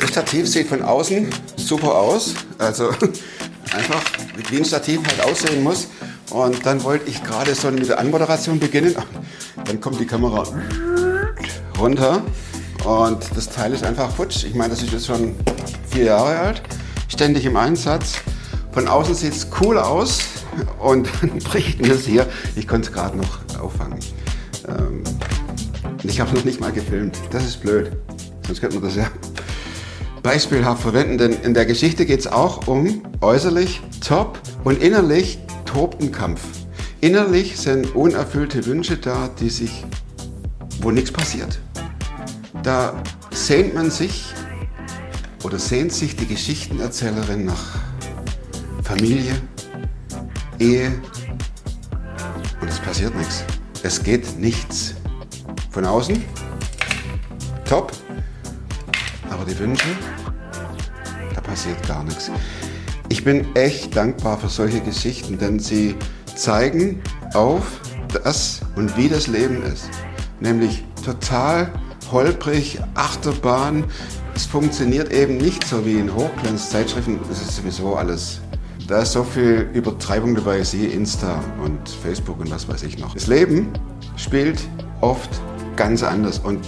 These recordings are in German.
Das Stativ sieht von außen super aus. Also einfach wie ein Stativ halt aussehen muss. Und dann wollte ich gerade so mit der Anmoderation beginnen. Dann kommt die Kamera runter und das Teil ist einfach futsch. Ich meine, das ist jetzt schon vier Jahre alt, ständig im Einsatz. Von außen sieht es cool aus und dann bricht mir es hier. Ich konnte es gerade noch auffangen. Ähm, ich habe noch nicht mal gefilmt. Das ist blöd. Sonst könnte man das ja beispielhaft verwenden, denn in der Geschichte geht es auch um äußerlich top und innerlich tobten Kampf. Innerlich sind unerfüllte Wünsche da, die sich, wo nichts passiert. Da sehnt man sich oder sehnt sich die Geschichtenerzählerin nach Familie, Ehe und es passiert nichts. Es geht nichts. Von außen, top, aber die Wünsche, da passiert gar nichts. Ich bin echt dankbar für solche Geschichten, denn sie zeigen auf das und wie das Leben ist. Nämlich total holprig, Achterbahn. Es funktioniert eben nicht so wie in Hochglanzzeitschriften. Das ist sowieso alles. Da ist so viel Übertreibung dabei, siehe Insta und Facebook und was weiß ich noch. Das Leben spielt oft ganz anders. Und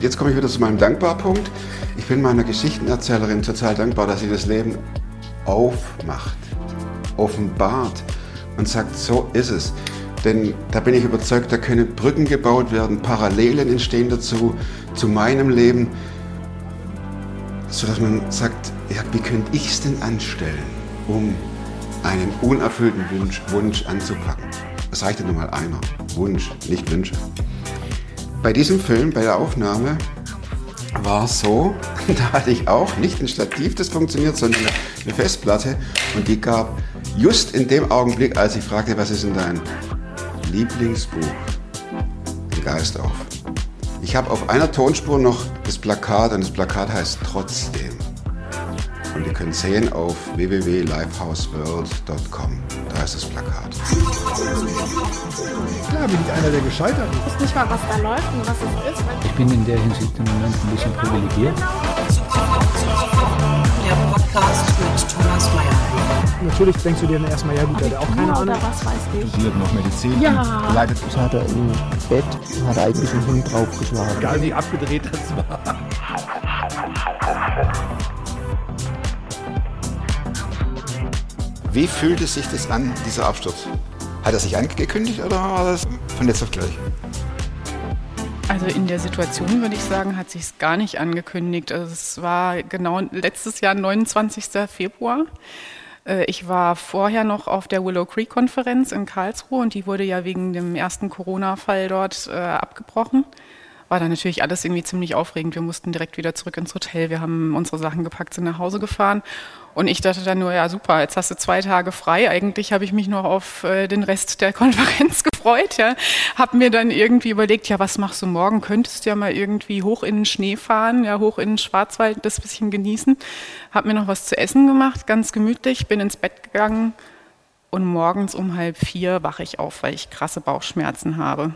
jetzt komme ich wieder zu meinem Dankbarpunkt. Ich bin meiner Geschichtenerzählerin total dankbar, dass sie das Leben aufmacht, offenbart und sagt, so ist es. Denn da bin ich überzeugt, da können Brücken gebaut werden, Parallelen entstehen dazu, zu meinem Leben, sodass man sagt, ja, wie könnte ich es denn anstellen, um einen unerfüllten Wunsch, Wunsch anzupacken? Das reicht ja nur mal einer. Wunsch, nicht Wünsche. Bei diesem Film, bei der Aufnahme, war es so, da hatte ich auch nicht ein Stativ, das funktioniert, sondern eine Festplatte und die gab just in dem Augenblick, als ich fragte, was ist denn dein Lieblingsbuch, den Geist auf. Ich habe auf einer Tonspur noch das Plakat und das Plakat heißt Trotzdem. Und ihr könnt sehen auf www.lifehouseworld.com. Da ist das Plakat. Klar bin ich einer, der gescheitert ist. Ich weiß nicht mal, was da läuft und was es ist. Ich bin in der Hinsicht im Moment ein bisschen privilegiert. Der Podcast mit Thomas Mayer. Natürlich denkst du dir dann erstmal, ja gut, hat auch keine Oder Ahnung. was weiß ich. studiert noch Medizin Ja. leidet Das hat er im Bett, hat er eigentlich einen Hund draufgeschlagen. Egal wie abgedreht das war. Wie fühlte sich das an, dieser Absturz? Hat er sich angekündigt oder war das von jetzt auf gleich? Also in der Situation würde ich sagen, hat sich es gar nicht angekündigt. Also es war genau letztes Jahr, 29. Februar. Äh, Ich war vorher noch auf der Willow Creek Konferenz in Karlsruhe und die wurde ja wegen dem ersten Corona-Fall dort äh, abgebrochen. War dann natürlich alles irgendwie ziemlich aufregend. Wir mussten direkt wieder zurück ins Hotel. Wir haben unsere Sachen gepackt, sind nach Hause gefahren. Und ich dachte dann nur, ja super, jetzt hast du zwei Tage frei. Eigentlich habe ich mich noch auf äh, den Rest der Konferenz gefreut. Ja. Habe mir dann irgendwie überlegt, ja, was machst du morgen? Könntest du ja mal irgendwie hoch in den Schnee fahren, ja, hoch in den Schwarzwald, das bisschen genießen. Habe mir noch was zu essen gemacht, ganz gemütlich, bin ins Bett gegangen und morgens um halb vier wache ich auf, weil ich krasse Bauchschmerzen habe.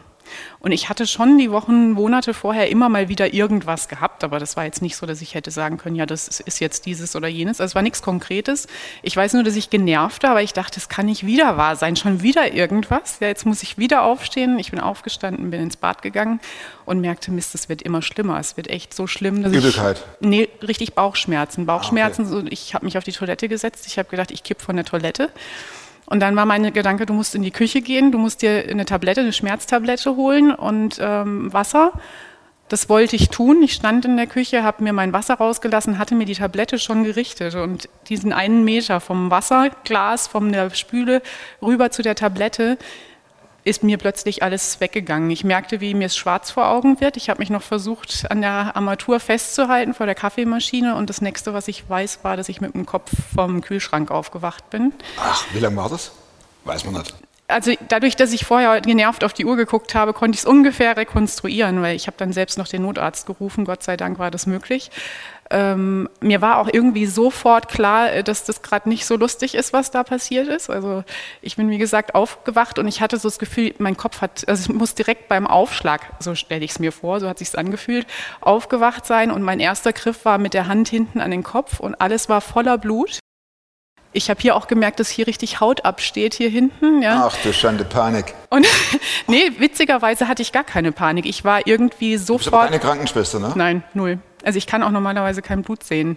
Und ich hatte schon die Wochen, Monate vorher immer mal wieder irgendwas gehabt, aber das war jetzt nicht so, dass ich hätte sagen können, ja, das ist jetzt dieses oder jenes. Also es war nichts Konkretes. Ich weiß nur, dass ich genervt war, aber ich dachte, es kann nicht wieder wahr sein, schon wieder irgendwas. Ja, jetzt muss ich wieder aufstehen. Ich bin aufgestanden, bin ins Bad gegangen und merkte, Mist, es wird immer schlimmer. Es wird echt so schlimm, dass Übelkeit. ich... Nee, richtig Bauchschmerzen. Bauchschmerzen, so, ich habe mich auf die Toilette gesetzt. Ich habe gedacht, ich kipp von der Toilette. Und dann war mein Gedanke, du musst in die Küche gehen, du musst dir eine Tablette, eine Schmerztablette holen und ähm, Wasser. Das wollte ich tun. Ich stand in der Küche, habe mir mein Wasser rausgelassen, hatte mir die Tablette schon gerichtet. Und diesen einen Meter vom Wasserglas, von der Spüle rüber zu der Tablette, ist mir plötzlich alles weggegangen. Ich merkte, wie mir es schwarz vor Augen wird. Ich habe mich noch versucht, an der Armatur festzuhalten vor der Kaffeemaschine. Und das nächste, was ich weiß, war, dass ich mit dem Kopf vom Kühlschrank aufgewacht bin. Ach, wie lange war das? Weiß man nicht. Also dadurch, dass ich vorher genervt auf die Uhr geguckt habe, konnte ich es ungefähr rekonstruieren, weil ich habe dann selbst noch den Notarzt gerufen. Gott sei Dank war das möglich. Ähm, mir war auch irgendwie sofort klar, äh, dass das gerade nicht so lustig ist, was da passiert ist. Also ich bin, wie gesagt, aufgewacht und ich hatte so das Gefühl, mein Kopf hat, also ich muss direkt beim Aufschlag, so stelle ich es mir vor, so hat sich angefühlt, aufgewacht sein und mein erster Griff war mit der Hand hinten an den Kopf und alles war voller Blut. Ich habe hier auch gemerkt, dass hier richtig Haut absteht hier hinten. Ja. Ach du Schande, Panik. Und nee, witzigerweise hatte ich gar keine Panik. Ich war irgendwie Du bist aber sofort. keine Krankenschwester, ne? Nein, null. Also ich kann auch normalerweise kein Blut sehen.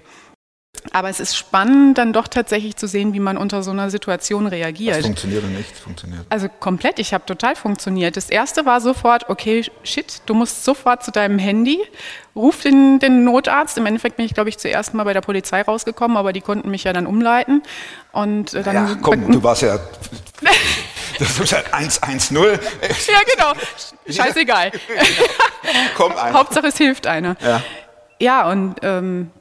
Aber es ist spannend, dann doch tatsächlich zu sehen, wie man unter so einer Situation Das reagiert. funktioniert und nicht funktioniert. Also komplett, ich habe total funktioniert. Das erste war sofort, okay, shit, du musst sofort zu deinem Handy, ruf den, den Notarzt. Im Endeffekt bin ich, glaube ich, zuerst mal bei der Polizei rausgekommen, aber die konnten mich ja dann umleiten. Und äh, dann Ja, komm, du warst ja. Das ist ja 110. ja, genau. Scheißegal. Komm ein. Hauptsache es hilft einer. Ja. Ja, und ähm,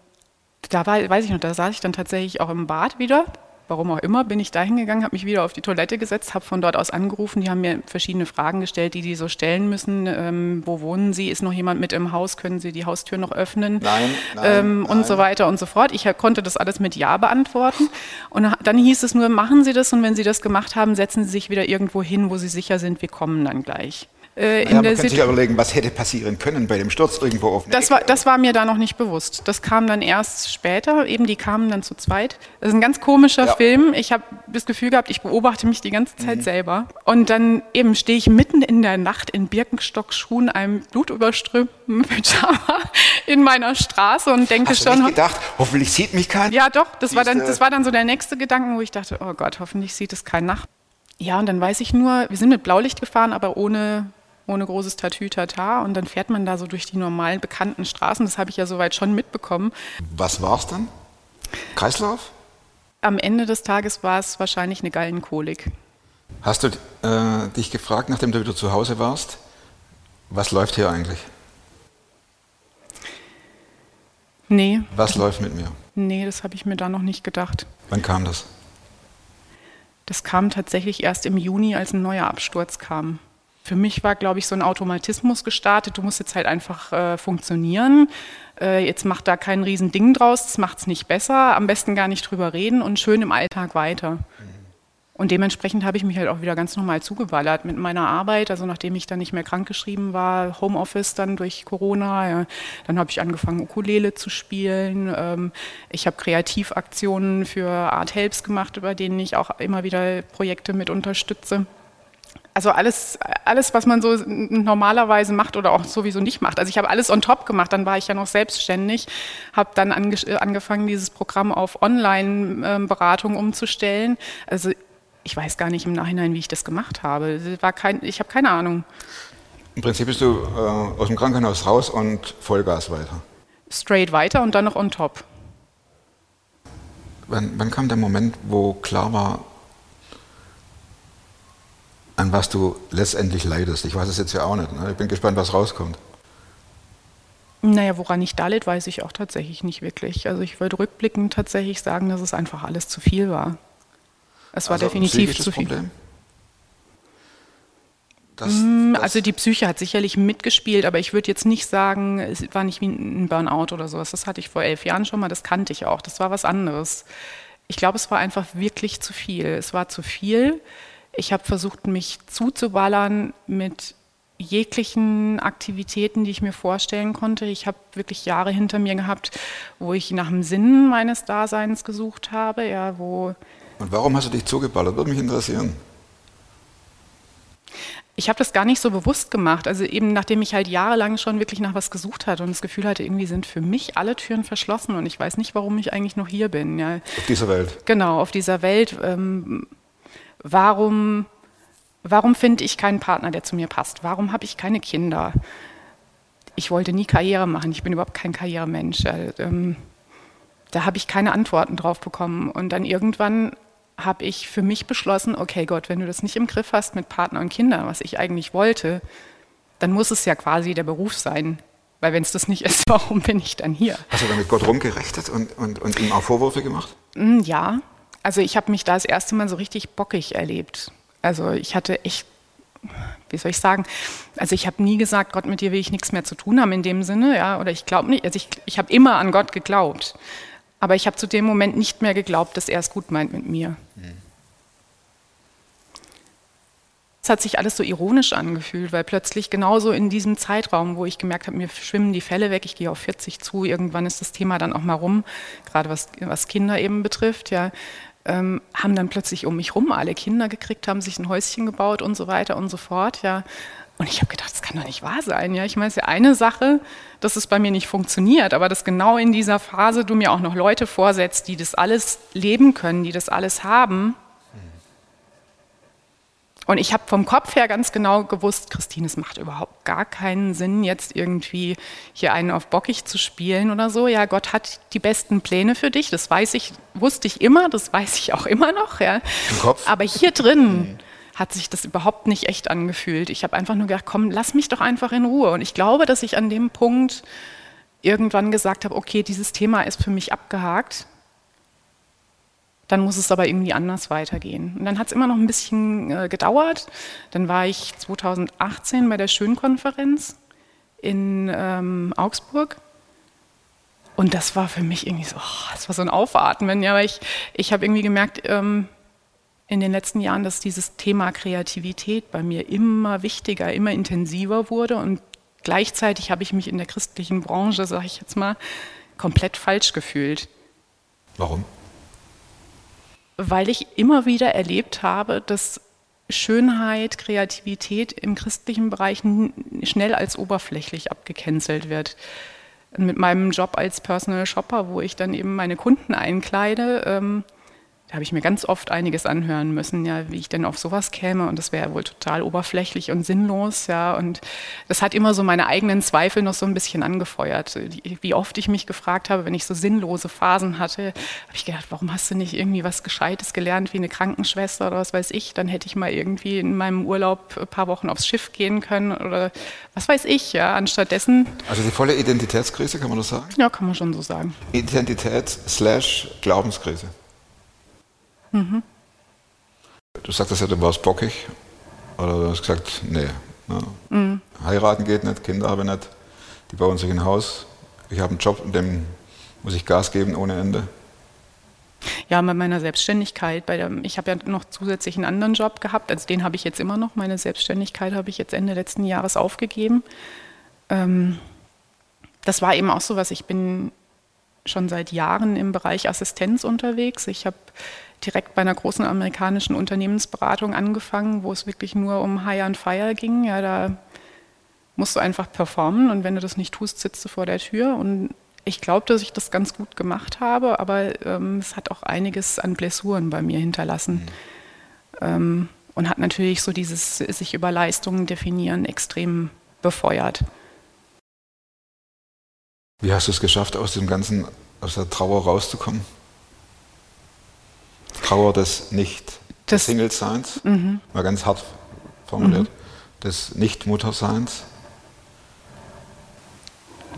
da war, weiß ich noch, da saß ich dann tatsächlich auch im Bad wieder. Warum auch immer, bin ich da hingegangen, habe mich wieder auf die Toilette gesetzt, habe von dort aus angerufen. Die haben mir verschiedene Fragen gestellt, die die so stellen müssen. Ähm, wo wohnen Sie? Ist noch jemand mit im Haus? Können Sie die Haustür noch öffnen? Nein, nein, ähm, nein. Und so weiter und so fort. Ich konnte das alles mit Ja beantworten. Und dann hieß es nur, machen Sie das und wenn Sie das gemacht haben, setzen Sie sich wieder irgendwo hin, wo Sie sicher sind, wir kommen dann gleich. Äh, Ja, man der könnte sich überlegen, was hätte passieren können bei dem Sturz irgendwo auf das war, das war mir da noch nicht bewusst. Das kam dann erst später, eben die kamen dann zu zweit. Das ist ein ganz komischer Ja. Film. Ich habe das Gefühl gehabt, ich beobachte mich die ganze Mhm. Zeit selber. Und dann eben stehe ich mitten in der Nacht in Birkenstock-Schuhen, einem blutüberströmten Pyjama in meiner Straße und denke Hast du schon, nicht gedacht, hoffentlich sieht mich keiner? ja, doch, das war, dann, das war dann so der nächste Gedanke, wo ich dachte, oh Gott, hoffentlich sieht es kein Nach. Ja, und dann weiß ich nur, wir sind mit Blaulicht gefahren, aber ohne, ohne großes Tatütata. Und dann fährt man da so durch die normalen bekannten Straßen. Das habe ich ja soweit schon mitbekommen. Was war's dann? Kreislauf? Am Ende des Tages war es wahrscheinlich eine Gallenkolik. Hast du äh, dich gefragt, nachdem du wieder zu Hause warst, was läuft hier eigentlich? Nee, Was läuft mit mir? nee, das habe ich mir da noch nicht gedacht. Wann kam das? Das kam tatsächlich erst im Juni, als ein neuer Absturz kam. Für mich war, glaube ich, so ein Automatismus gestartet. Du musst jetzt halt einfach äh, funktionieren. Äh, jetzt mach da kein Riesending draus, das macht es nicht besser. Am besten gar nicht drüber reden und schön im Alltag weiter. Und dementsprechend habe ich mich halt auch wieder ganz normal zugeballert mit meiner Arbeit. Also nachdem ich dann nicht mehr krankgeschrieben war, Homeoffice dann durch Corona, ja, dann habe ich angefangen, Ukulele zu spielen. Ähm, ich habe Kreativaktionen für Art Helps gemacht, über denen ich auch immer wieder Projekte mit unterstütze. Also alles, alles, was man so normalerweise macht oder auch sowieso nicht macht. Also ich habe alles on top gemacht. Dann war ich ja noch selbstständig, habe dann ange angefangen, dieses Programm auf Online-Beratung umzustellen. Also ich weiß gar nicht im Nachhinein, wie ich das gemacht habe. Es War kein, ich habe keine Ahnung. Im Prinzip bist du äh, aus dem Krankenhaus raus und Vollgas weiter. Straight weiter und dann noch on top. Wann, wann kam der Moment, wo klar war, an was du letztendlich leidest? Ich weiß es jetzt ja auch nicht. Ne? Ich bin gespannt, was rauskommt. Naja, woran ich da litt, weiß ich auch tatsächlich nicht wirklich. Also ich würde rückblickend tatsächlich sagen, dass es einfach alles zu viel war. Es war Also definitiv zu viel. Problem? Das, das, Also die Psyche hat sicherlich mitgespielt, aber ich würde jetzt nicht sagen, es war nicht wie ein Burnout oder sowas. Das hatte ich vor elf Jahren schon mal, das kannte ich auch. Das war was anderes. Ich glaube, es war einfach wirklich zu viel. Es war zu viel. Ich habe versucht, mich zuzuballern mit jeglichen Aktivitäten, die ich mir vorstellen konnte. Ich habe wirklich Jahre hinter mir gehabt, wo ich nach dem Sinn meines Daseins gesucht habe, ja, wo und warum hast du dich zugeballert? Würde mich interessieren. Ich habe das gar nicht so bewusst gemacht. Also eben nachdem ich halt jahrelang schon wirklich nach was gesucht hatte und das Gefühl hatte, irgendwie sind für mich alle Türen verschlossen und ich weiß nicht, warum ich eigentlich noch hier bin. Ja. Auf dieser Welt. Genau, auf dieser Welt. Ähm, warum warum finde ich keinen Partner, der zu mir passt? Warum habe ich keine Kinder? Ich wollte nie Karriere machen. Ich bin überhaupt kein Karrieremensch. Äh, ähm, da habe ich keine Antworten drauf bekommen. Und dann irgendwann habe ich für mich beschlossen, okay Gott, wenn du das nicht im Griff hast mit Partner und Kindern, was ich eigentlich wollte, dann muss es ja quasi der Beruf sein. Weil wenn es das nicht ist, warum bin ich dann hier? Hast du damit Gott rumgerechnet und, und, und ihm auch Vorwürfe gemacht? Mm, Ja, also ich habe mich da das erste Mal so richtig bockig erlebt. Also ich hatte echt wie soll ich sagen, also ich habe nie gesagt, Gott, mit dir will ich nichts mehr zu tun haben in dem Sinne, ja, oder ich glaube nicht, also ich, ich habe immer an Gott geglaubt, aber ich habe zu dem Moment nicht mehr geglaubt, dass er es gut meint mit mir. Es hat sich alles so ironisch angefühlt, weil plötzlich genauso in diesem Zeitraum, wo ich gemerkt habe, mir schwimmen die Fälle weg, ich gehe auf 40 zu, irgendwann ist das Thema dann auch mal rum, gerade was, was Kinder eben betrifft, ja, ähm, haben dann plötzlich um mich rum alle Kinder gekriegt, haben sich ein Häuschen gebaut und so weiter und so fort, ja. Und ich habe gedacht, das kann doch nicht wahr sein, ja. Ich meine, es ist ja eine Sache, dass es bei mir nicht funktioniert, aber dass genau in dieser Phase du mir auch noch Leute vorsetzt, die das alles leben können, die das alles haben, und ich habe vom Kopf her ganz genau gewusst, Christine, es macht überhaupt gar keinen Sinn, jetzt irgendwie hier einen auf bockig zu spielen oder so. Ja, Gott hat die besten Pläne für dich, das weiß ich, wusste ich immer, das weiß ich auch immer noch. Ja. Im Kopf? Aber hier drin hat sich das überhaupt nicht echt angefühlt. Ich habe einfach nur gedacht, komm, lass mich doch einfach in Ruhe. Und ich glaube, dass ich an dem Punkt irgendwann gesagt habe, okay, dieses Thema ist für mich abgehakt dann muss es aber irgendwie anders weitergehen. Und dann hat es immer noch ein bisschen äh, gedauert. Dann war ich 2018 bei der Schönkonferenz in ähm, Augsburg. Und das war für mich irgendwie so, oh, das war so ein Aufatmen. Ja, weil ich, ich habe irgendwie gemerkt, ähm, in den letzten Jahren, dass dieses Thema Kreativität bei mir immer wichtiger, immer intensiver wurde. Und gleichzeitig habe ich mich in der christlichen Branche, sage ich jetzt mal, komplett falsch gefühlt. Warum? Weil ich immer wieder erlebt habe, dass Schönheit, Kreativität im christlichen Bereich schnell als oberflächlich abgecancelt wird. Mit meinem Job als Personal Shopper, wo ich dann eben meine Kunden einkleide, ähm, da habe ich mir ganz oft einiges anhören müssen, ja, wie ich denn auf sowas käme und das wäre wohl total oberflächlich und sinnlos, ja, und das hat immer so meine eigenen Zweifel noch so ein bisschen angefeuert. Wie oft ich mich gefragt habe, wenn ich so sinnlose Phasen hatte, habe ich gedacht, warum hast du nicht irgendwie was Gescheites gelernt wie eine Krankenschwester oder was weiß ich, dann hätte ich mal irgendwie in meinem Urlaub ein paar Wochen aufs Schiff gehen können oder was weiß ich, ja, anstattdessen. Also die volle Identitätskrise, kann man das sagen? Ja, kann man schon so sagen. Identität slash Glaubenskrise. Mhm. Du sagtest ja, du warst bockig. Oder du hast gesagt, nee. Ne? Mhm. Heiraten geht nicht, Kinder habe ich nicht. Die bauen sich ein Haus. Ich habe einen Job, in dem muss ich Gas geben ohne Ende. Ja, bei meiner Selbstständigkeit. Der, ich habe ja noch zusätzlich einen anderen Job gehabt. Also den habe ich jetzt immer noch. Meine Selbstständigkeit habe ich jetzt Ende letzten Jahres aufgegeben. Ähm, das war eben auch so was. Ich bin schon seit Jahren im Bereich Assistenz unterwegs. Ich habe direkt bei einer großen amerikanischen Unternehmensberatung angefangen, wo es wirklich nur um Hire and Fire ging. Ja, da musst du einfach performen und wenn du das nicht tust, sitzt du vor der Tür. Und ich glaube, dass ich das ganz gut gemacht habe, aber ähm, es hat auch einiges an Blessuren bei mir hinterlassen. Mhm. Ähm, und hat natürlich so dieses sich über Leistungen definieren extrem befeuert. Wie hast du es geschafft, aus dem ganzen, aus der Trauer rauszukommen? Trauer des nicht des Single-Seins, mhm. mal ganz hart formuliert, mhm. des Nicht-Mutterseins.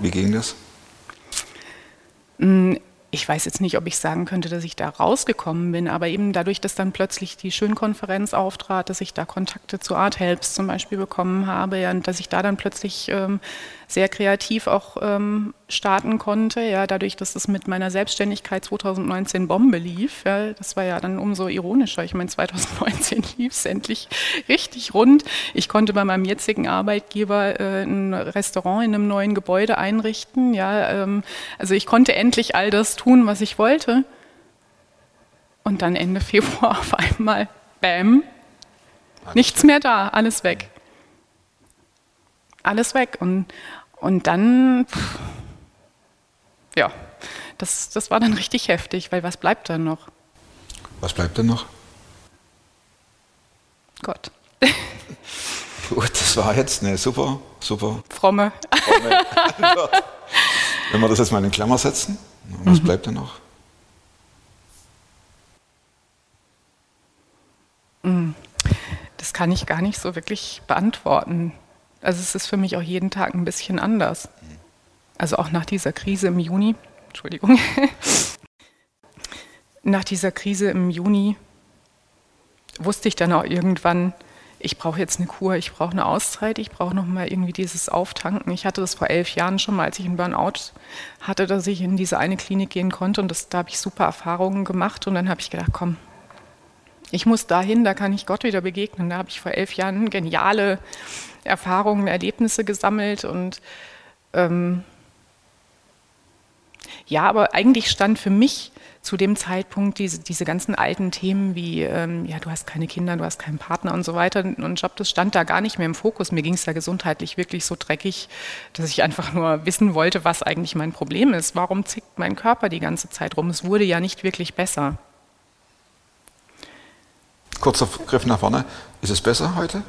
Wie ging das? Mm, ich weiß jetzt nicht, ob ich sagen könnte, dass ich da rausgekommen bin, aber eben dadurch, dass dann plötzlich die Schönkonferenz auftrat, dass ich da Kontakte zu Art Helps zum Beispiel bekommen habe, und dass ich da dann plötzlich ähm, sehr kreativ auch ähm, starten konnte, ja, dadurch, dass es mit meiner Selbstständigkeit 2019 Bombe lief, ja, das war ja dann umso ironischer. Ich meine, 2019 lief es endlich richtig rund. Ich konnte bei meinem jetzigen Arbeitgeber äh, ein Restaurant in einem neuen Gebäude einrichten, ja, ähm, also ich konnte endlich all das tun, was ich wollte. Und dann Ende Februar auf einmal, bam, nichts mehr da, alles weg. Alles weg. Und, und dann, pff, ja, das, das war dann richtig heftig, weil was bleibt dann noch? Was bleibt denn noch? Gott. Gut, das war jetzt eine super, super. Fromme. fromme Wenn wir das jetzt mal in Klammer setzen, was mhm. bleibt denn noch? Mm, das kann ich gar nicht so wirklich beantworten. Also es ist für mich auch jeden Tag ein bisschen anders. Also auch nach dieser Krise im Juni, Entschuldigung, nach dieser Krise im Juni wusste ich dann auch irgendwann, ich brauche jetzt eine Kur, ich brauche eine Auszeit, ich brauche nochmal irgendwie dieses Auftanken. Ich hatte das vor elf Jahren schon mal, als ich einen Burnout hatte, dass ich in diese eine Klinik gehen konnte und das, da habe ich super Erfahrungen gemacht und dann habe ich gedacht, komm, ich muss dahin, da kann ich Gott wieder begegnen. Da habe ich vor elf Jahren geniale Erfahrungen, Erlebnisse gesammelt und ähm, ja, aber eigentlich stand für mich zu dem Zeitpunkt diese, diese ganzen alten Themen wie, ähm, ja, du hast keine Kinder, du hast keinen Partner und so weiter und Job, das stand da gar nicht mehr im Fokus. Mir ging es da gesundheitlich wirklich so dreckig, dass ich einfach nur wissen wollte, was eigentlich mein Problem ist. Warum zickt mein Körper die ganze Zeit rum? Es wurde ja nicht wirklich besser. Kurzer Griff nach vorne. Ist es besser heute?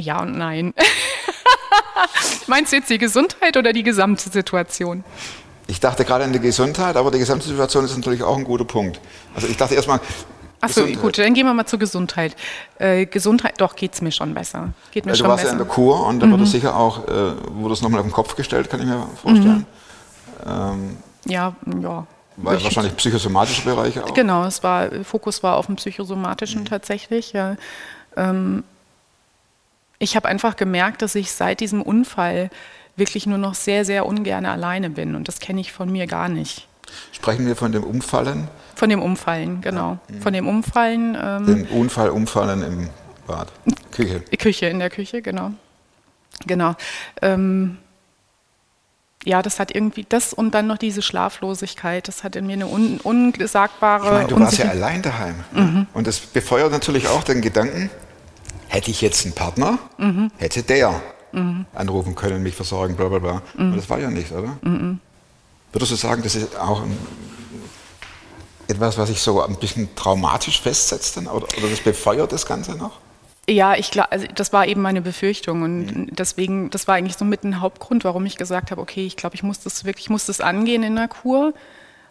Ja und nein. Meinst du jetzt die Gesundheit oder die gesamte Situation? Ich dachte gerade an die Gesundheit, aber die gesamte Situation ist natürlich auch ein guter Punkt. Also ich dachte erstmal. Achso, gut, dann gehen wir mal zur Gesundheit. Äh, Gesundheit, doch, geht es mir schon besser. Geht mir du schon warst besser. ja in der Kur und da Mhm. wurde sicher auch, äh, wurde es nochmal auf den Kopf gestellt, kann ich mir vorstellen. Ähm, ja, ja. weil Ich- wahrscheinlich psychosomatische Bereiche auch. Genau, es war, Fokus war auf dem Psychosomatischen tatsächlich. Ja. Ähm, ich habe einfach gemerkt, dass ich seit diesem Unfall wirklich nur noch sehr, sehr ungern alleine bin. Und das kenne ich von mir gar nicht. Sprechen wir von dem Umfallen, Von dem Umfallen, genau. Von dem Umfallen. Ähm, dem Unfall, Umfallen im Bad, Küche. Küche, in der Küche, genau. Genau. Ähm, ja, das hat irgendwie das und dann noch diese Schlaflosigkeit. Das hat in mir eine un, unsagbare. Ich meine, du warst ja allein daheim. Mhm. Und das befeuert natürlich auch den Gedanken, hätte ich jetzt einen Partner, Mhm. hätte der anrufen können, mich versorgen, bla bla bla. Mhm. Aber das war ja nicht, oder? Würdest du sagen, das ist auch ein, etwas, was sich so ein bisschen traumatisch festsetzt dann? Oder, oder das befeuert das Ganze noch? Ja, ich glaube, also das war eben meine Befürchtung und deswegen, das war eigentlich so mit ein Hauptgrund, warum ich gesagt habe, okay, ich glaube, ich muss das wirklich, ich muss das angehen in der Kur,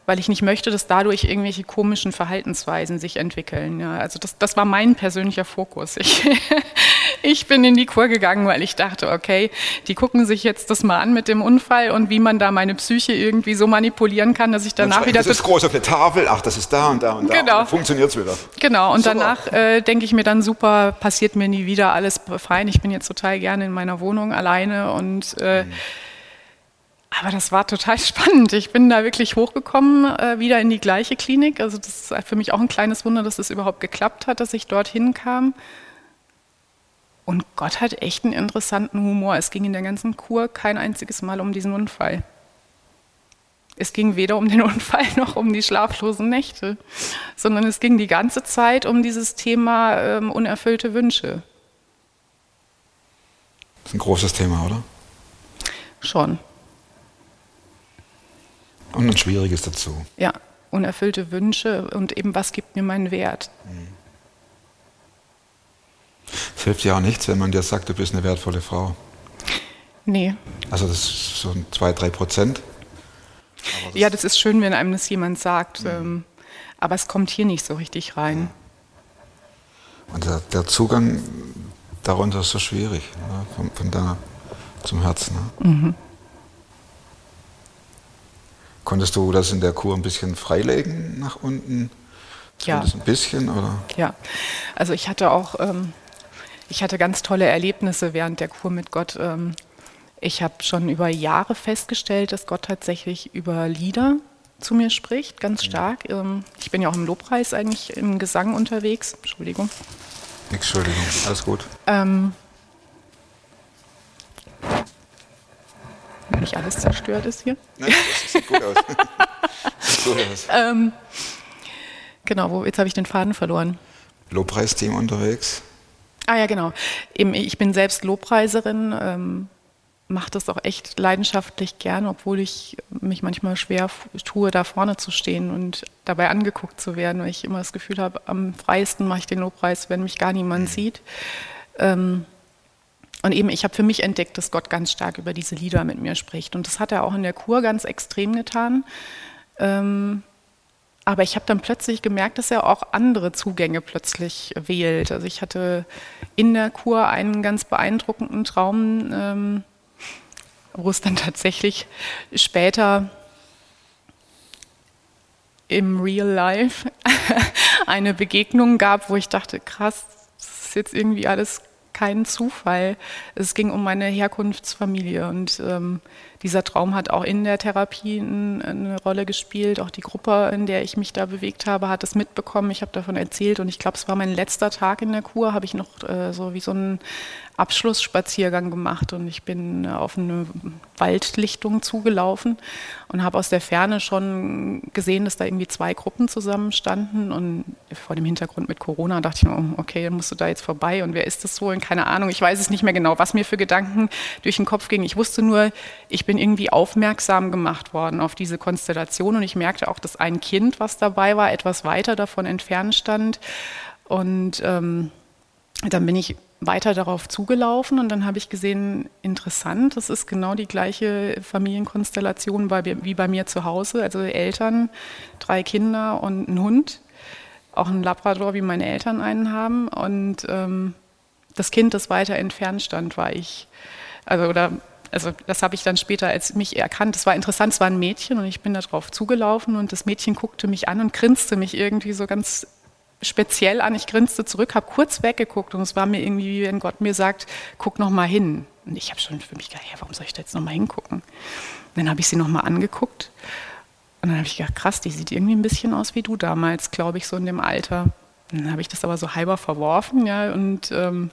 weil ich nicht möchte, dass dadurch irgendwelche komischen Verhaltensweisen sich entwickeln. Ja, also das, das war mein persönlicher Fokus. Ich, ich bin in die Kur gegangen, weil ich dachte, okay, die gucken sich jetzt das mal an mit dem Unfall und wie man da meine Psyche irgendwie so manipulieren kann, dass ich danach wieder das ist groß auf der Tafel, ach, das ist da und da und da. Genau. Funktioniert es wieder. Genau, und Super. danach äh, denke ich mir dann super, passiert mir nie wieder, alles fein. Ich bin jetzt total gerne in meiner Wohnung alleine und äh, aber das war total spannend. Ich bin da wirklich hochgekommen, äh, wieder in die gleiche Klinik. Also das ist für mich auch ein kleines Wunder, dass es überhaupt geklappt hat, dass ich dorthin kam. Und Gott hat echt einen interessanten Humor. Es ging in der ganzen Kur kein einziges Mal um diesen Unfall. Es ging weder um den Unfall noch um die schlaflosen Nächte, sondern es ging die ganze Zeit um dieses Thema ähm, unerfüllte Wünsche. Das ist ein großes Thema, oder? Schon, Und ein schwieriges dazu. ja. Unerfüllte Wünsche und eben, was gibt mir meinen Wert? Es hilft ja auch nichts, wenn man dir sagt, du bist eine wertvolle Frau. Nee. Also das ist so ein 2, 3 Prozent. Ja, das ist schön, wenn einem das jemand sagt, ähm, aber es kommt hier nicht so richtig rein. Und der, der Zugang darunter ist so schwierig, ne? von, von da zum Herzen. Ne? Konntest du das in der Kur ein bisschen freilegen nach unten? Ja. Zumindest ein bisschen, oder? Ja, also ich hatte auch, ähm, ich hatte ganz tolle Erlebnisse während der Kur mit Gott. Ähm, ich habe schon über Jahre festgestellt, dass Gott tatsächlich über Lieder zu mir spricht, ganz stark. Ähm, ich bin ja auch im Lobpreis eigentlich im Gesang unterwegs. Entschuldigung. Entschuldigung, alles gut. Ähm, nicht alles zerstört ist hier. Nein, das sieht gut aus. sieht gut aus. Ähm, genau, wo, jetzt habe ich den Faden verloren. Lobpreisteam unterwegs. Ah ja, genau. Ich bin selbst Lobpreiserin, ähm, mache das auch echt leidenschaftlich gern, obwohl ich mich manchmal schwer tue, da vorne zu stehen und dabei angeguckt zu werden, weil ich immer das Gefühl habe, am freiesten mache ich den Lobpreis, wenn mich gar niemand sieht. Ähm, und eben, ich habe für mich entdeckt, dass Gott ganz stark über diese Lieder mit mir spricht. Und das hat er auch in der Kur ganz extrem getan. Ähm, aber ich habe dann plötzlich gemerkt, dass er auch andere Zugänge plötzlich wählt. Also ich hatte in der Kur einen ganz beeindruckenden Traum, ähm, wo es dann tatsächlich später im Real Life eine Begegnung gab, wo ich dachte, krass, das ist jetzt irgendwie alles kein Zufall. Es ging um meine Herkunftsfamilie und ähm, dieser Traum hat auch in der Therapie ein, eine Rolle gespielt. Auch die Gruppe, in der ich mich da bewegt habe, hat es mitbekommen. Ich habe davon erzählt und ich glaube, es war mein letzter Tag in der Kur, habe ich noch äh, so wie so einen Abschlussspaziergang gemacht und ich bin auf eine Waldlichtung zugelaufen und habe aus der Ferne schon gesehen, dass da irgendwie zwei Gruppen zusammenstanden und vor dem Hintergrund mit Corona dachte ich mir, oh, okay, dann musst du da jetzt vorbei und wer ist das wohl? Keine Ahnung, ich weiß es nicht mehr genau, was mir für Gedanken durch den Kopf ging. Ich wusste nur, ich bin irgendwie aufmerksam gemacht worden auf diese Konstellation und ich merkte auch, dass ein Kind, was dabei war, etwas weiter davon entfernt stand und ähm, dann bin ich weiter darauf zugelaufen und dann habe ich gesehen, interessant, das ist genau die gleiche Familienkonstellation wie bei mir zu Hause. Also Eltern, drei Kinder und ein Hund, auch ein Labrador, wie meine Eltern einen haben. Und ähm, das Kind, das weiter entfernt stand, war ich. Also, oder, also das habe ich dann später als mich erkannt. Es war interessant, es war ein Mädchen und ich bin darauf zugelaufen und das Mädchen guckte mich an und grinste mich irgendwie so ganz speziell an. Ich grinste zurück, habe kurz weggeguckt und es war mir irgendwie, wie wenn Gott mir sagt, guck noch mal hin. Und ich habe schon für mich gedacht, ja, warum soll ich da jetzt noch mal hingucken? Und dann habe ich sie noch mal angeguckt und dann habe ich gedacht, krass, die sieht irgendwie ein bisschen aus wie du damals, glaube ich, so in dem Alter. Und dann habe ich das aber so halber verworfen, ja, und ähm,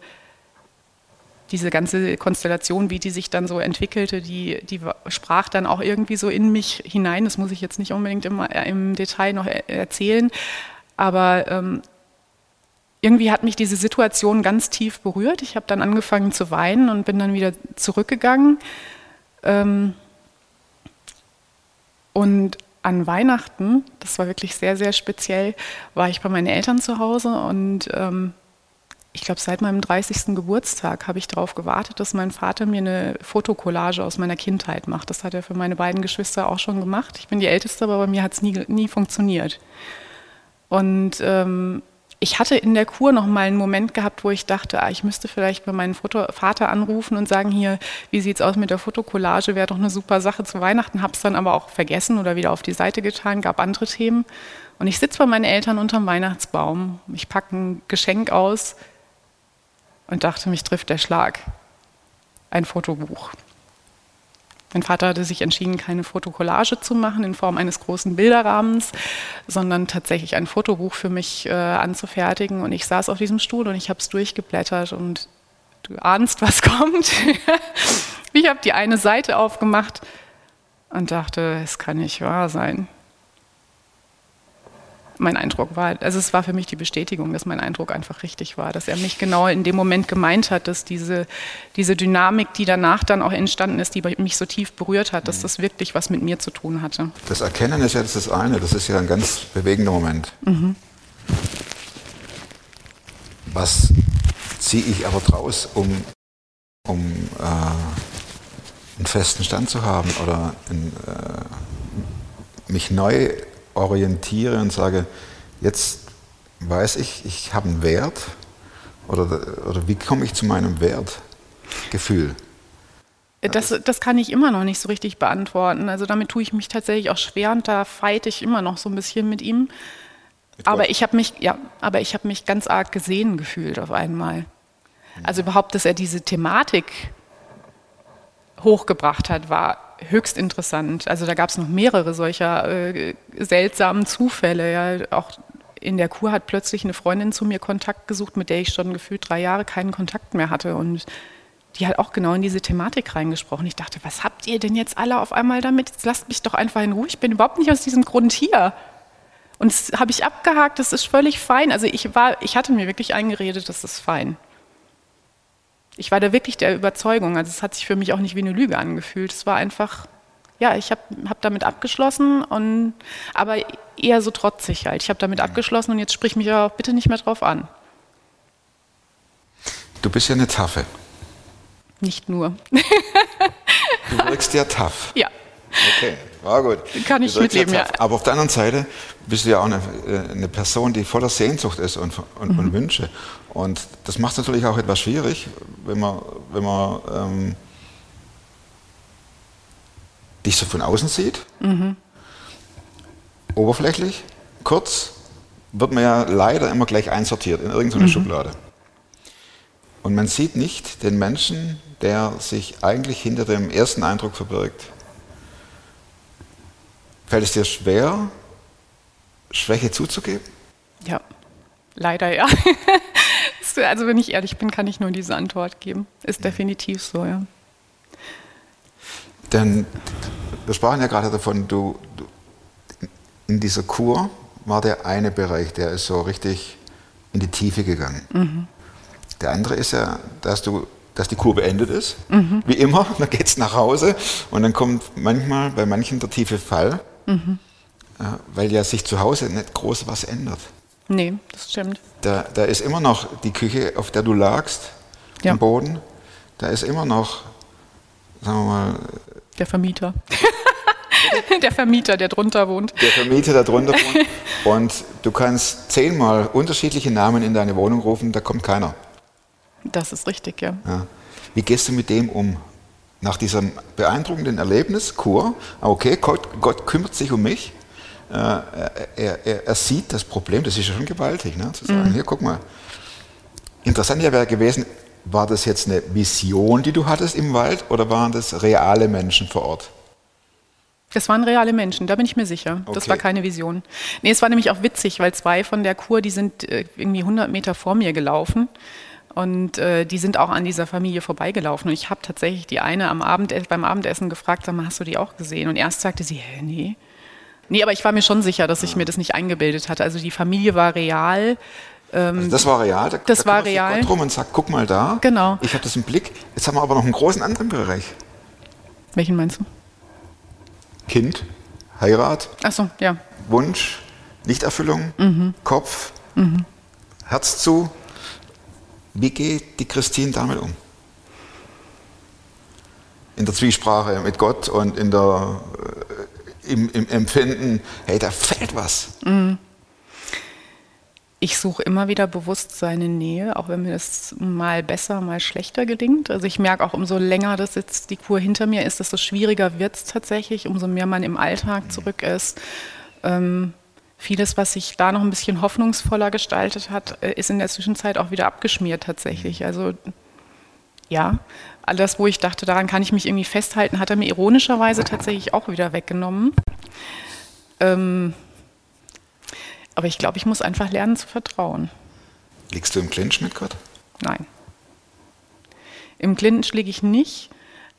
diese ganze Konstellation, wie die sich dann so entwickelte, die, die sprach dann auch irgendwie so in mich hinein. Das muss ich jetzt nicht unbedingt im, im Detail noch erzählen. Aber ähm, irgendwie hat mich diese Situation ganz tief berührt. Ich habe dann angefangen zu weinen und bin dann wieder zurückgegangen. Ähm, und an Weihnachten, das war wirklich sehr, sehr speziell, war ich bei meinen Eltern zu Hause und ähm, ich glaube, seit meinem 30. Geburtstag habe ich darauf gewartet, dass mein Vater mir eine Fotokollage aus meiner Kindheit macht. Das hat er für meine beiden Geschwister auch schon gemacht. Ich bin die Älteste, aber bei mir hat es nie, nie funktioniert. Und ähm, ich hatte in der Kur noch mal einen Moment gehabt, wo ich dachte, ah, ich müsste vielleicht mal meinen Foto Vater anrufen und sagen, hier, wie sieht es aus mit der Fotokollage, wäre doch eine super Sache zu Weihnachten, habe es dann aber auch vergessen oder wieder auf die Seite getan, gab andere Themen. Und ich sitze bei meinen Eltern unterm Weihnachtsbaum, ich packe ein Geschenk aus und dachte, mich trifft der Schlag. Ein Fotobuch. Mein Vater hatte sich entschieden, keine Fotokollage zu machen in Form eines großen Bilderrahmens, sondern tatsächlich ein Fotobuch für mich äh, anzufertigen. Und ich saß auf diesem Stuhl und ich habe es durchgeblättert und du ahnst, was kommt. ich habe die eine Seite aufgemacht und dachte, es kann nicht wahr sein mein Eindruck war, also es war für mich die Bestätigung, dass mein Eindruck einfach richtig war, dass er mich genau in dem Moment gemeint hat, dass diese, diese Dynamik, die danach dann auch entstanden ist, die mich so tief berührt hat, dass das wirklich was mit mir zu tun hatte. Das Erkennen ist ja das, das eine, das ist ja ein ganz bewegender Moment. Mhm. Was ziehe ich aber draus, um, um äh, einen festen Stand zu haben oder ein, äh, mich neu orientiere und sage, jetzt weiß ich, ich habe einen Wert oder, oder wie komme ich zu meinem Wertgefühl? Das, das kann ich immer noch nicht so richtig beantworten. Also damit tue ich mich tatsächlich auch schwer und da fight ich immer noch so ein bisschen mit ihm. Mit aber ich habe mich, ja, aber ich habe mich ganz arg gesehen gefühlt auf einmal. Also überhaupt, dass er diese Thematik hochgebracht hat, war höchst interessant. Also da gab es noch mehrere solcher äh, seltsamen Zufälle. Ja. Auch in der Kur hat plötzlich eine Freundin zu mir Kontakt gesucht, mit der ich schon gefühlt drei Jahre keinen Kontakt mehr hatte. Und die hat auch genau in diese Thematik reingesprochen. Ich dachte, was habt ihr denn jetzt alle auf einmal damit? Jetzt lasst mich doch einfach in Ruhe. Ich bin überhaupt nicht aus diesem Grund hier. Und das habe ich abgehakt, das ist völlig fein. Also ich war, ich hatte mir wirklich eingeredet, das ist fein ich war da wirklich der Überzeugung, also es hat sich für mich auch nicht wie eine Lüge angefühlt. Es war einfach, ja, ich habe hab damit abgeschlossen, und, aber eher so trotzig halt. Ich habe damit abgeschlossen und jetzt sprich mich auch bitte nicht mehr drauf an. Du bist ja eine Taffe. Nicht nur. du wirkst ja tough. Ja. Okay, war gut. Kann ich mitleben, ja. Aber auf der anderen Seite bist du ja auch eine, äh, eine Person, die voller Sehnsucht ist und, und, mhm. und, Wünsche. Und das macht es natürlich auch etwas schwierig, wenn man, wenn man ähm, dich so von außen sieht. Mhm. Oberflächlich, kurz, wird man ja leider immer gleich einsortiert in irgendeine mhm. Schublade. und man sieht nicht den Menschen, der sich eigentlich hinter dem ersten Eindruck verbirgt. Fällt es dir schwer, Schwäche zuzugeben? Ja, leider ja. also wenn ich ehrlich bin, kann ich nur diese Antwort geben. Ist definitiv so, ja. Denn wir sprachen ja gerade davon, du, du, in dieser Kur war der eine Bereich, der ist so richtig in die Tiefe gegangen. Mhm. Der andere ist ja, dass, du, dass die Kur beendet ist, mhm. wie immer, dann geht es nach Hause und dann kommt manchmal bei manchen der tiefe Fall, mhm. Äh, weil ja sich zu Hause nicht groß was ändert. Nee, das stimmt. Da, da ist immer noch die Küche, auf der du lagst, ja. am Boden. Da ist immer noch, sagen wir mal. Der Vermieter. der Vermieter, der drunter wohnt. Der Vermieter, der drunter wohnt. Und du kannst zehnmal unterschiedliche Namen in deine Wohnung rufen, da kommt keiner. Das ist richtig, ja. ja. Wie gehst du mit dem um? Nach diesem beeindruckenden Erlebnis, Kur, okay, Gott, Gott kümmert sich um mich, er, er, er, sieht das Problem, das ist ja schon gewaltig, ne? zu sagen, mhm. hier guck mal. Interessant wäre gewesen, war das jetzt eine Vision, die du hattest im Wald oder waren das reale Menschen vor Ort? Das waren reale Menschen, da bin ich mir sicher. Okay. Das war keine Vision. Nee, es war nämlich auch witzig, weil zwei von der Kur, die sind äh, irgendwie 100 Meter vor mir gelaufen. Und äh, die sind auch an dieser Familie vorbeigelaufen. Und ich habe tatsächlich die eine am Abend, beim Abendessen gefragt, sag mal, hast du die auch gesehen? Und erst sagte sie, hä, nee. Nee, aber ich war mir schon sicher, dass ich mir das nicht eingebildet hatte. Also die Familie war real. Ähm, also das war real? Da, das da war real. Gott rum und sagt, guck mal da. Genau. Ich habe das im Blick. Jetzt haben wir aber noch einen großen anderen Bereich. Welchen meinst du? Kind, Heirat. Ach so, ja. Wunsch, Nichterfüllung, mhm. Kopf, mhm. Herz zu. Wie geht die Christine damit um? In der Zwiesprache mit Gott und in der im, im Empfinden, hey, da fällt was. Mhm. Ich suche immer wieder bewusst seine Nähe, auch wenn mir das mal besser, mal schlechter gelingt. Also ich merke auch, umso länger das jetzt die Kur hinter mir ist, desto schwieriger wird es tatsächlich, umso mehr man im Alltag zurück ist. Ähm, vieles, was sich da noch ein bisschen hoffnungsvoller gestaltet hat, äh, ist in der Zwischenzeit auch wieder abgeschmiert tatsächlich. Also ja, all das, wo ich dachte, daran kann ich mich irgendwie festhalten, hat er mir ironischerweise tatsächlich auch wieder weggenommen. Ähm, aber ich glaube, ich muss einfach lernen zu vertrauen. Liegst du im Clinch mit Gott? Nein. Im Clinch liege ich nicht,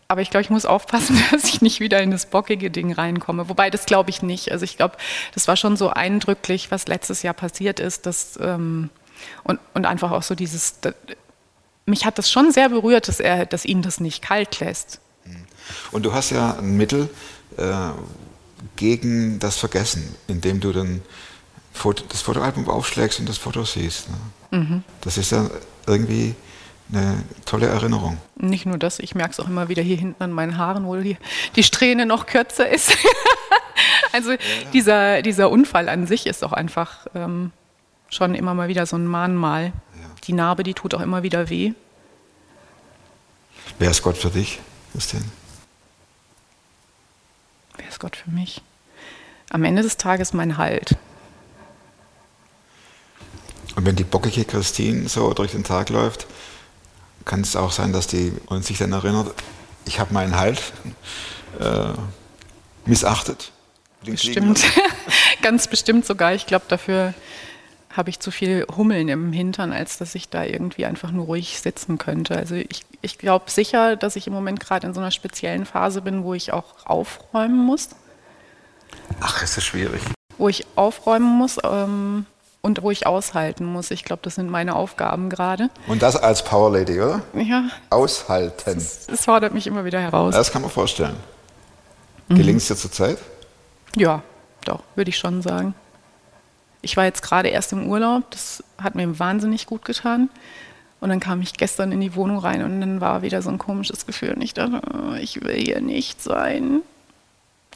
aber ich glaube, ich muss aufpassen, dass ich nicht wieder in das bockige Ding reinkomme. Wobei, das glaube ich nicht. Also ich glaube, das war schon so eindrücklich, was letztes Jahr passiert ist, dass, ähm, und, und einfach auch so dieses, mich hat das schon sehr berührt, dass, er, dass ihn das nicht kalt lässt. Und du hast ja ein Mittel äh, gegen das Vergessen, indem du dann Foto, das Fotoalbum aufschlägst und das Foto siehst. Ne? Mhm. Das ist ja irgendwie eine tolle Erinnerung. Nicht nur das, ich merke es auch immer wieder hier hinten an meinen Haaren, wo die, die Strähne noch kürzer ist. also ja. dieser, dieser Unfall an sich ist auch einfach ähm, schon immer mal wieder so ein Mahnmal die Narbe, die tut auch immer wieder weh. Wer ist Gott für dich, Christian? Wer ist Gott für mich? Am Ende des Tages mein Halt. Und wenn die bockige Christine so durch den Tag läuft, kann es auch sein, dass die uns sich dann erinnert, ich habe meinen Halt äh, missachtet. Bestimmt, ganz bestimmt sogar. Ich glaube, dafür habe ich zu viel Hummeln im Hintern, als dass ich da irgendwie einfach nur ruhig sitzen könnte. Also ich, ich glaube sicher, dass ich im Moment gerade in so einer speziellen Phase bin, wo ich auch aufräumen muss. Ach, ist das schwierig. Wo ich aufräumen muss ähm, und wo ich aushalten muss. Ich glaube, das sind meine Aufgaben gerade. Und das als Power Lady, oder? Ja. Aushalten. Es fordert mich immer wieder heraus. Das kann man vorstellen. Gelingt es dir zurzeit? Ja, doch, würde ich schon sagen. Ich war jetzt gerade erst im Urlaub, das hat mir wahnsinnig gut getan. Und dann kam ich gestern in die Wohnung rein und dann war wieder so ein komisches Gefühl. Und ich dachte, oh, ich will hier nicht sein.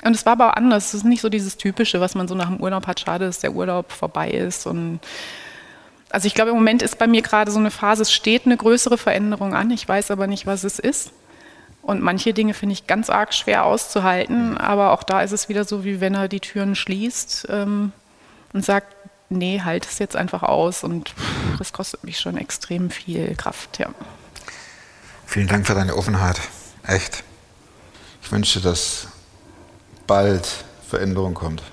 Und es war aber anders. Es ist nicht so dieses Typische, was man so nach dem Urlaub hat. Schade, dass der Urlaub vorbei ist. Und also ich glaube, im Moment ist bei mir gerade so eine Phase, es steht eine größere Veränderung an. Ich weiß aber nicht, was es ist. Und manche Dinge finde ich ganz arg schwer auszuhalten. Aber auch da ist es wieder so, wie wenn er die Türen schließt. Ähm, und sagt, nee, halt es jetzt einfach aus und das kostet mich schon extrem viel Kraft, ja. Vielen Dank für deine Offenheit. Echt. Ich wünsche, dass bald Veränderung kommt.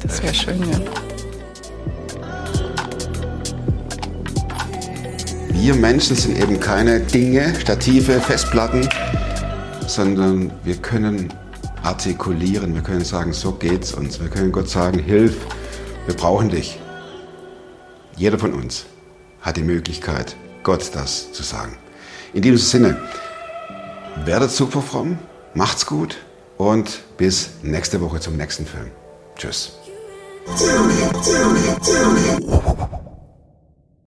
Das wäre schön, ja. Wir Menschen sind eben keine Dinge, Stative, Festplatten, sondern wir können artikulieren, wir können sagen, so geht's uns. Wir können Gott sagen, hilf, wir brauchen dich. Jeder von uns hat die Möglichkeit, Gott das zu sagen. In diesem Sinne, werdet super fromm, macht's gut und bis nächste Woche zum nächsten Film. Tschüss.